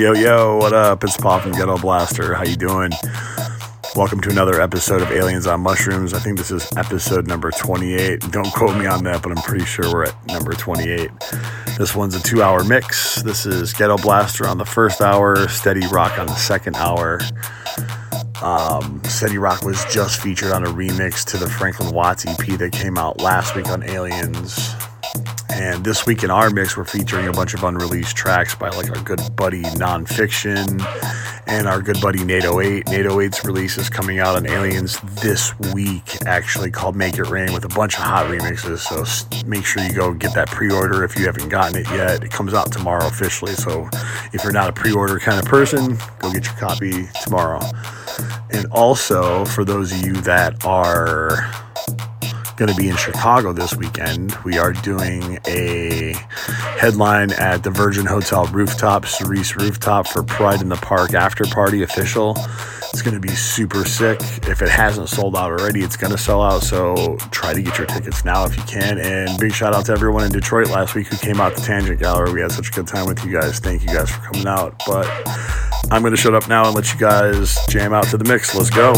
Yo, yo, what up? It's Pop from Gettoblaster. How you doing? Welcome to another episode of Aliens on Mushrooms. I think this is episode number 28. Don't quote me on that, but I'm pretty sure we're at number 28. This one's a two hour mix. This is Gettoblaster on the first hour, Steady Rock on the second hour. Um, Steady Rock was just featured on a remix to the Franklyn Watts EP that came out last week on Aliens. And this week in our mix, we're featuring a bunch of unreleased tracks by like our good buddy Nonfiction and our good buddy N808. NATO 8's release is coming out on Aliens this week, actually called Make It Rain with a bunch of hot remixes. So make sure you go get that pre order if you haven't gotten it yet. It comes out tomorrow officially. So if you're not a pre order kind of person, go get your copy tomorrow. And also, for those of you that are going to be in Chicago this weekend. We are doing a headline at the Virgin Hotel rooftop, Cerise Rooftop, for Pride in the Park after party official. It's going to be super sick. If it hasn't sold out already, it's going to sell out. So try to get your tickets now if you can. And big shout out to everyone in Detroit last week who came out to Tangent Gallery. We had such a good time with you guys. Thank you guys for coming out. But I'm going to shut up now and let you guys jam out to the mix. Let's go.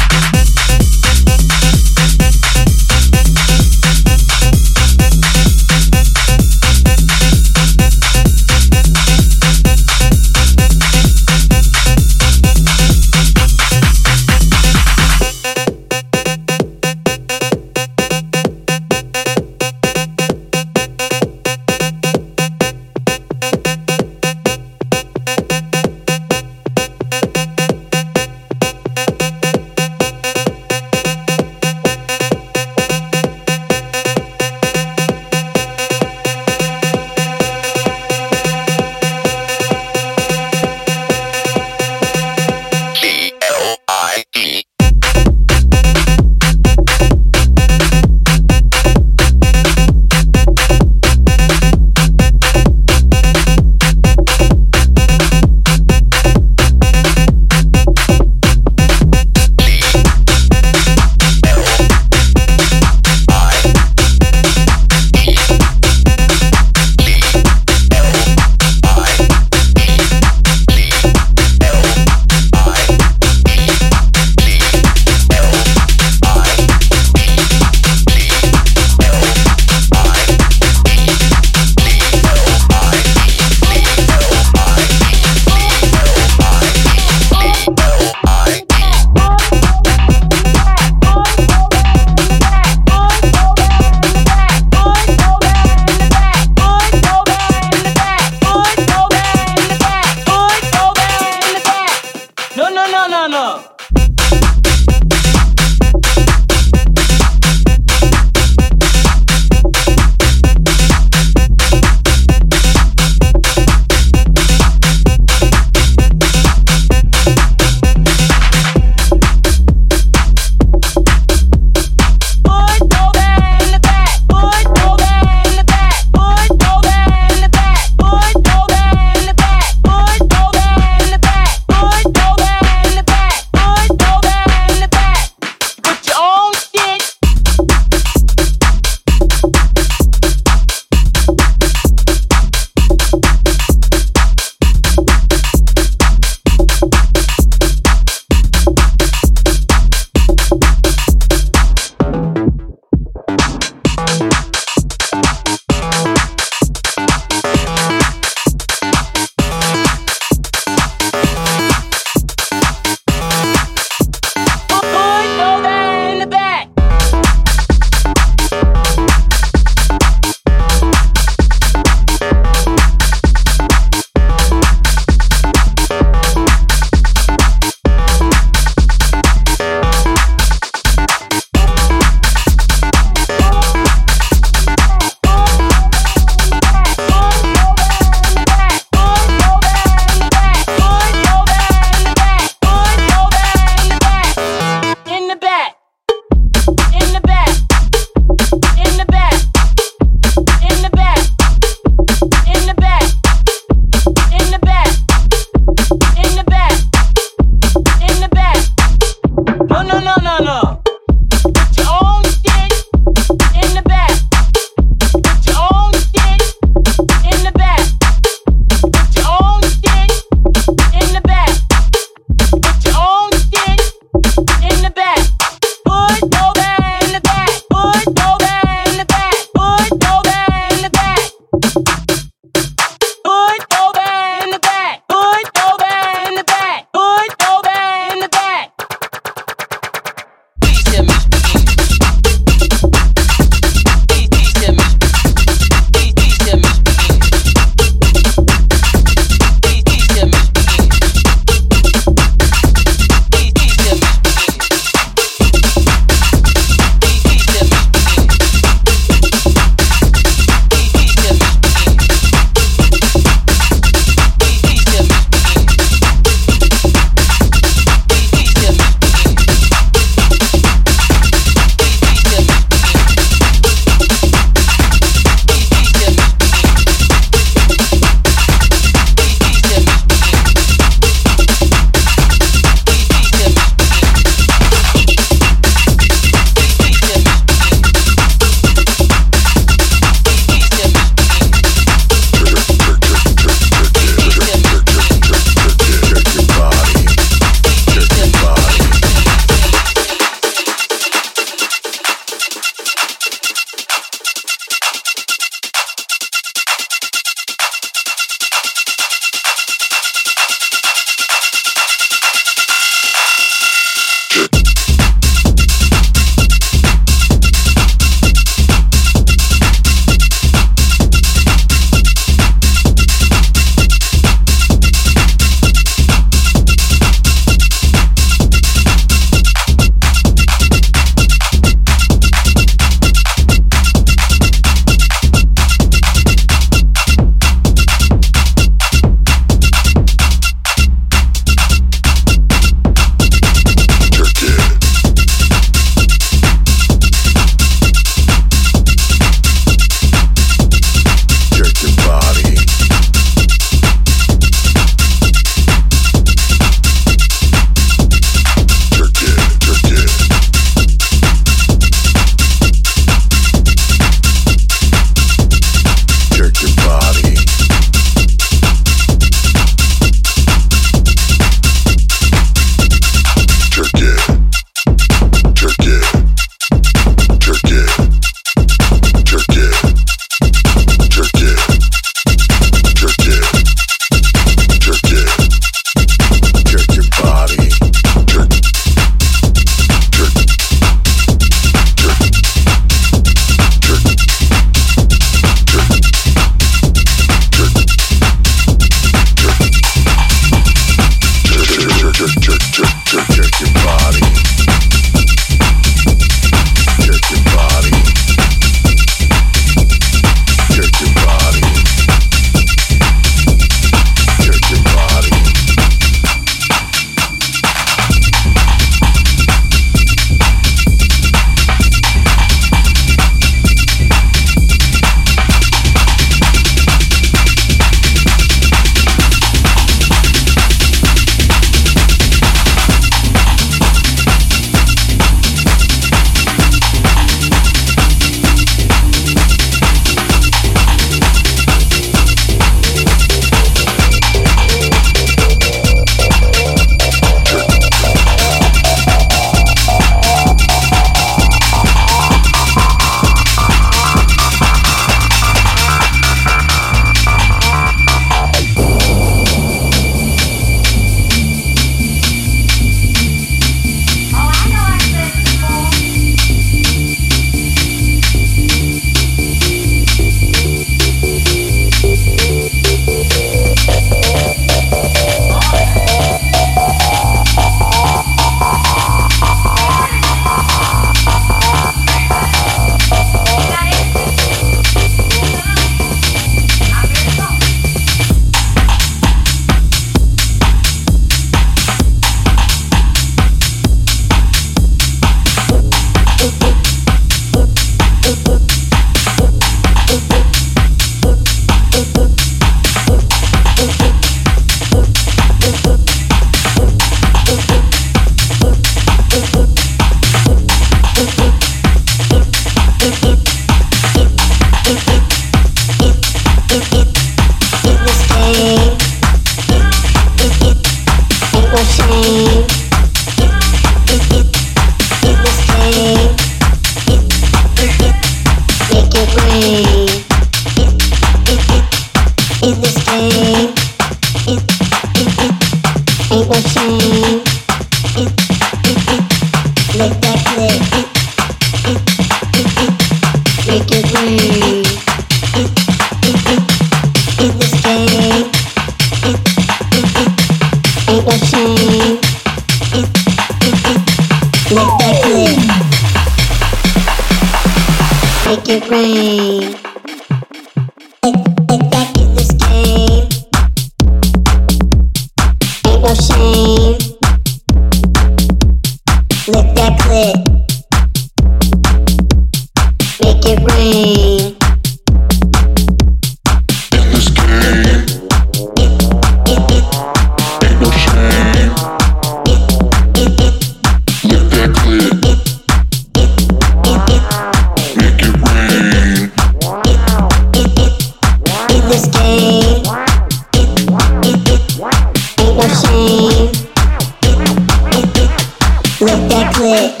with that click.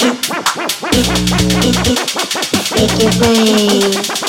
Make it rain.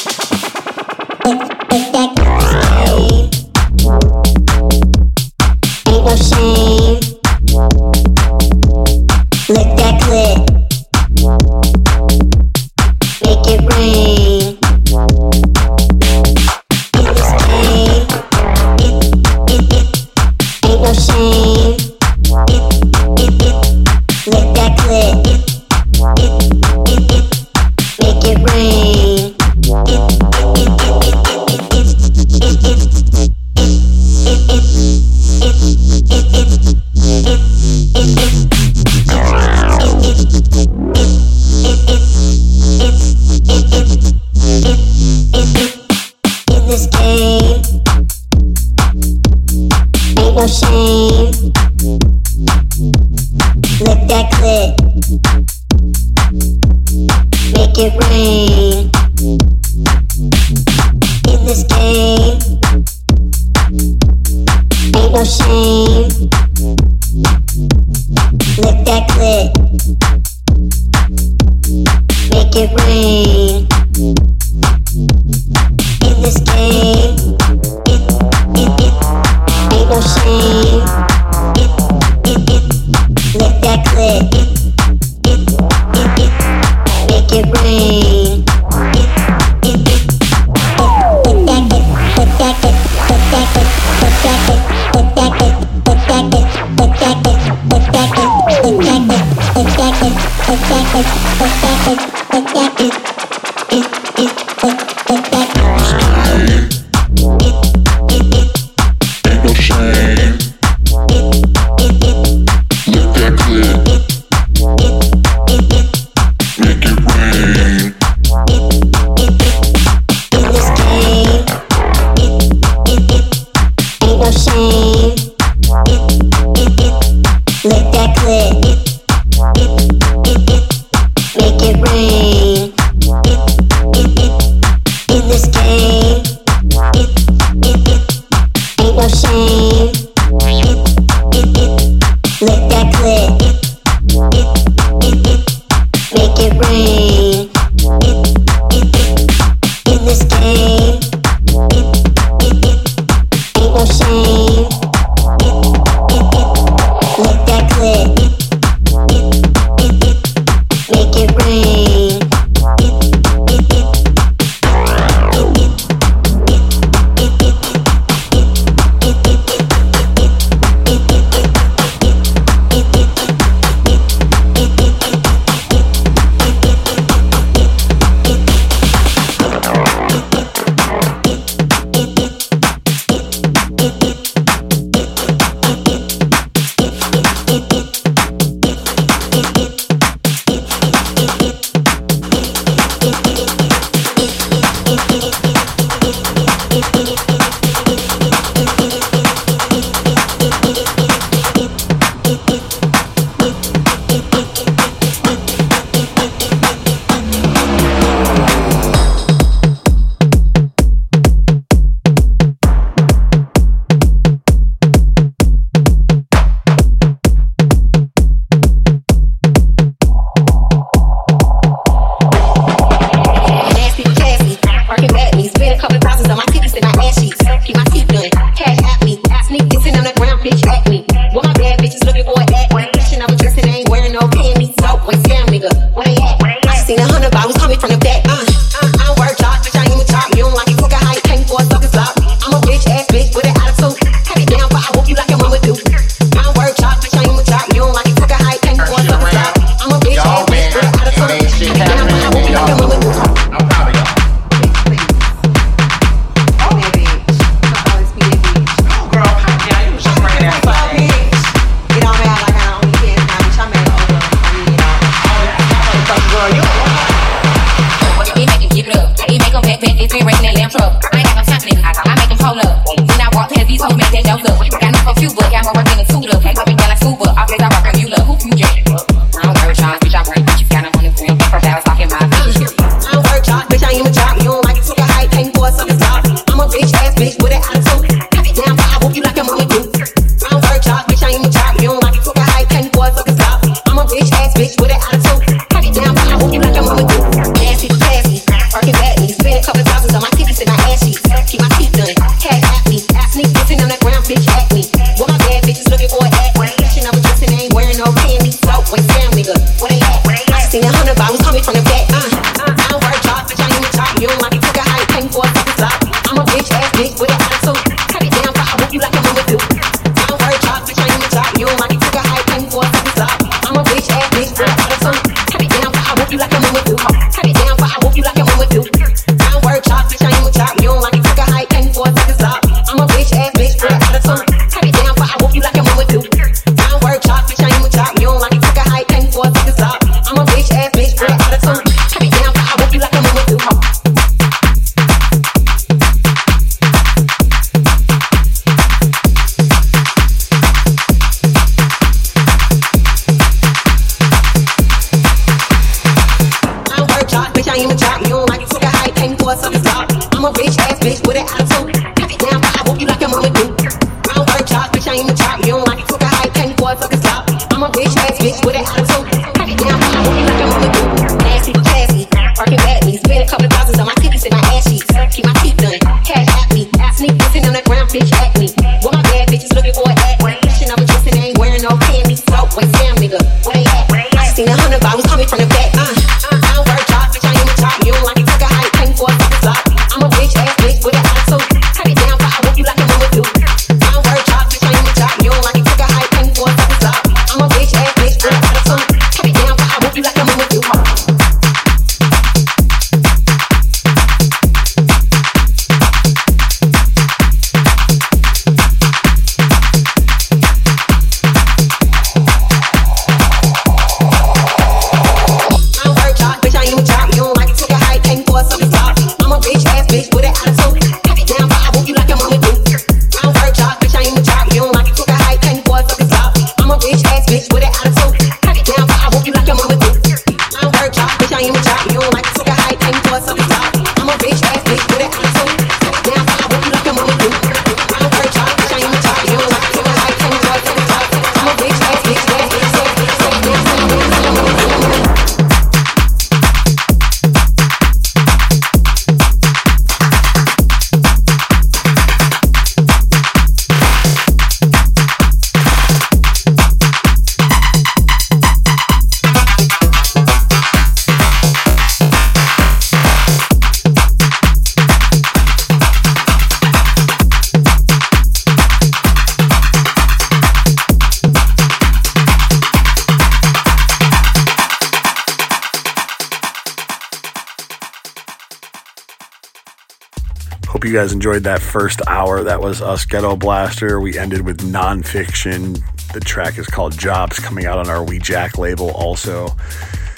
Guys enjoyed that first hour. That was us, Gettoblaster. We ended with nonfiction. The track is called Jobz, coming out on our We Jack label also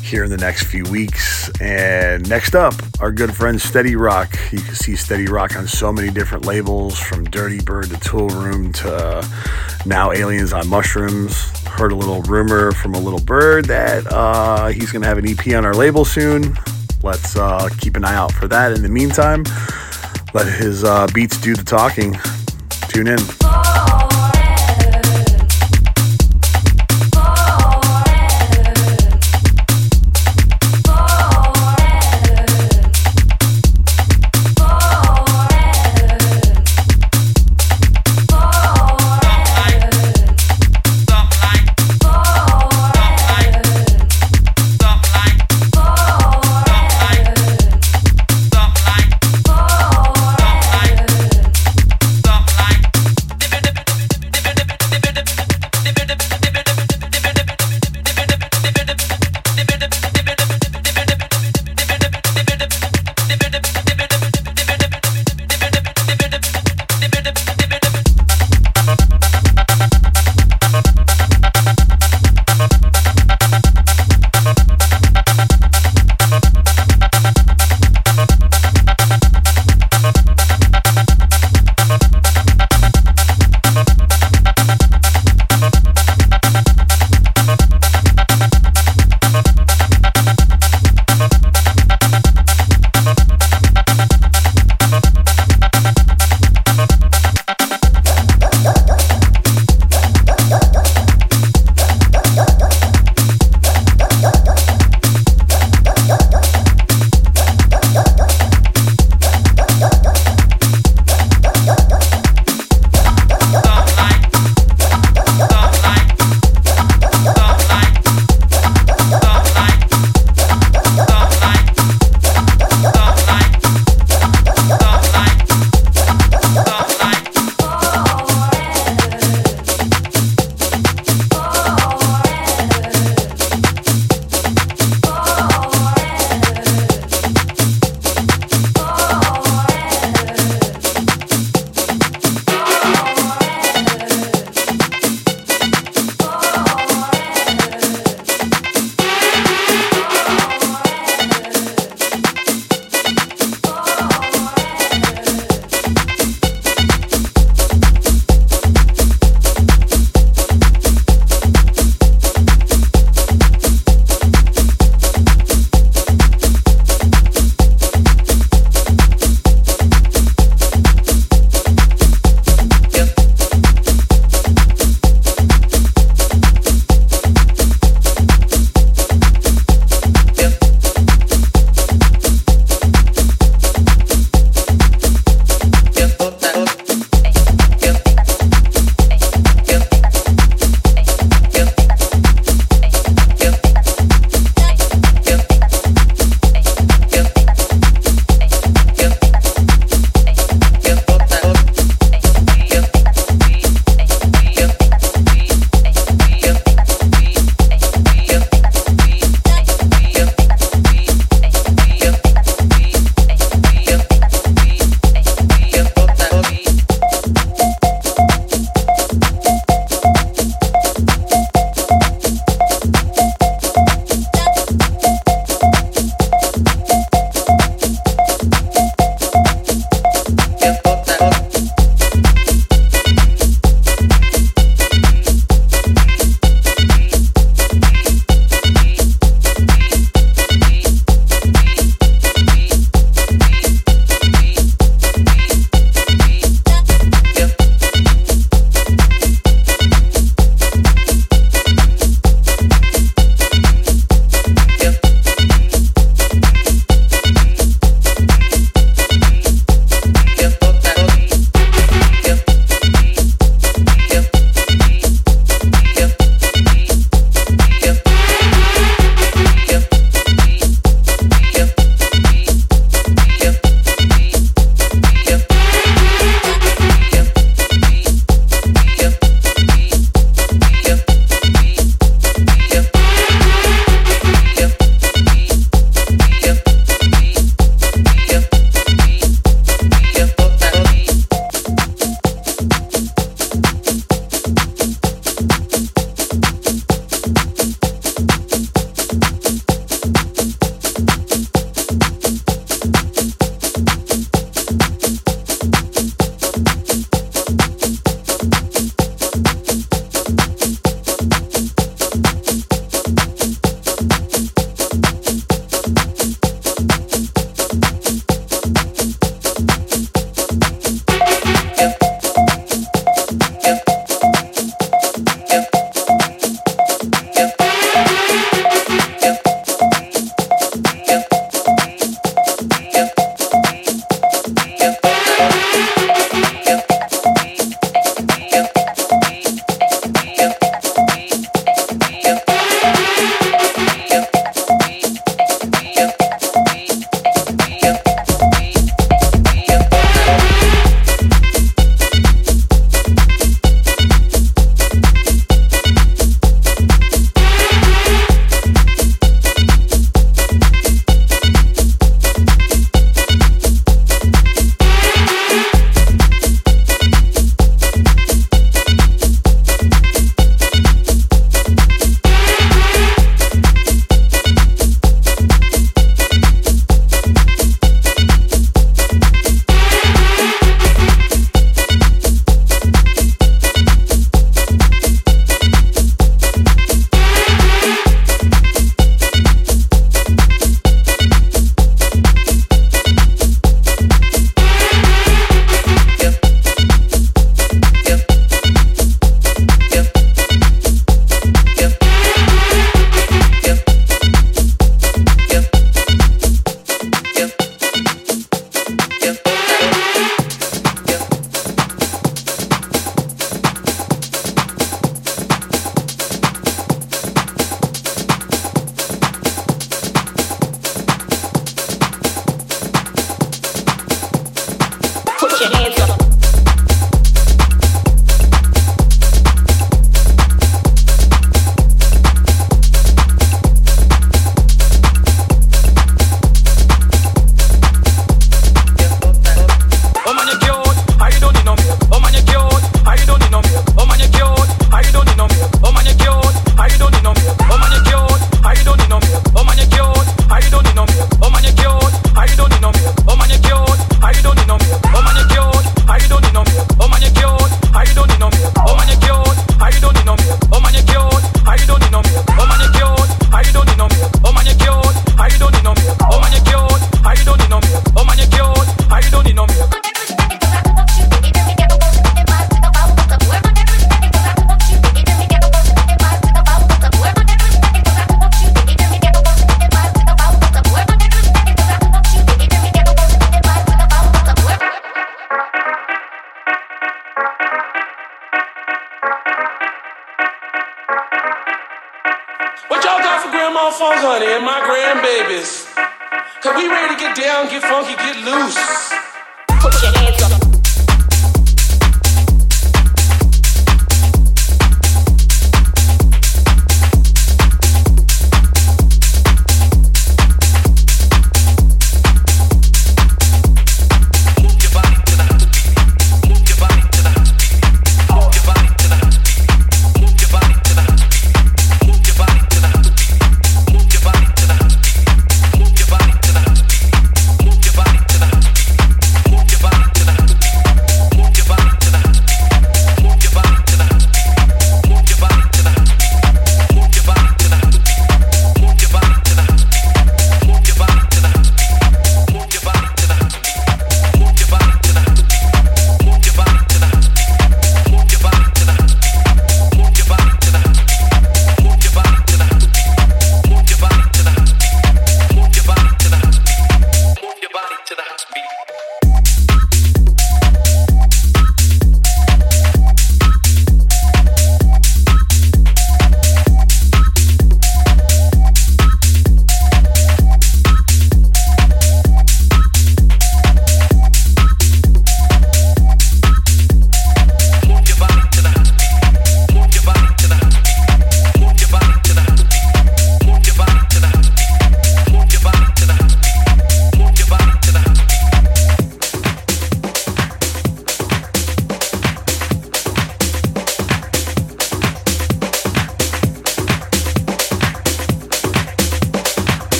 here in the next few weeks. And next up, our good friend Steady Rock. You can see Steady Rock on so many different labels from Dirtybird to Toolroom to now Aliens on Mushrooms. Heard a little rumor from a little bird that uh, he's going to have an EP on our label soon. Let's uh, keep an eye out for that. In the meantime, let his uh, beats do the talking. Tune in.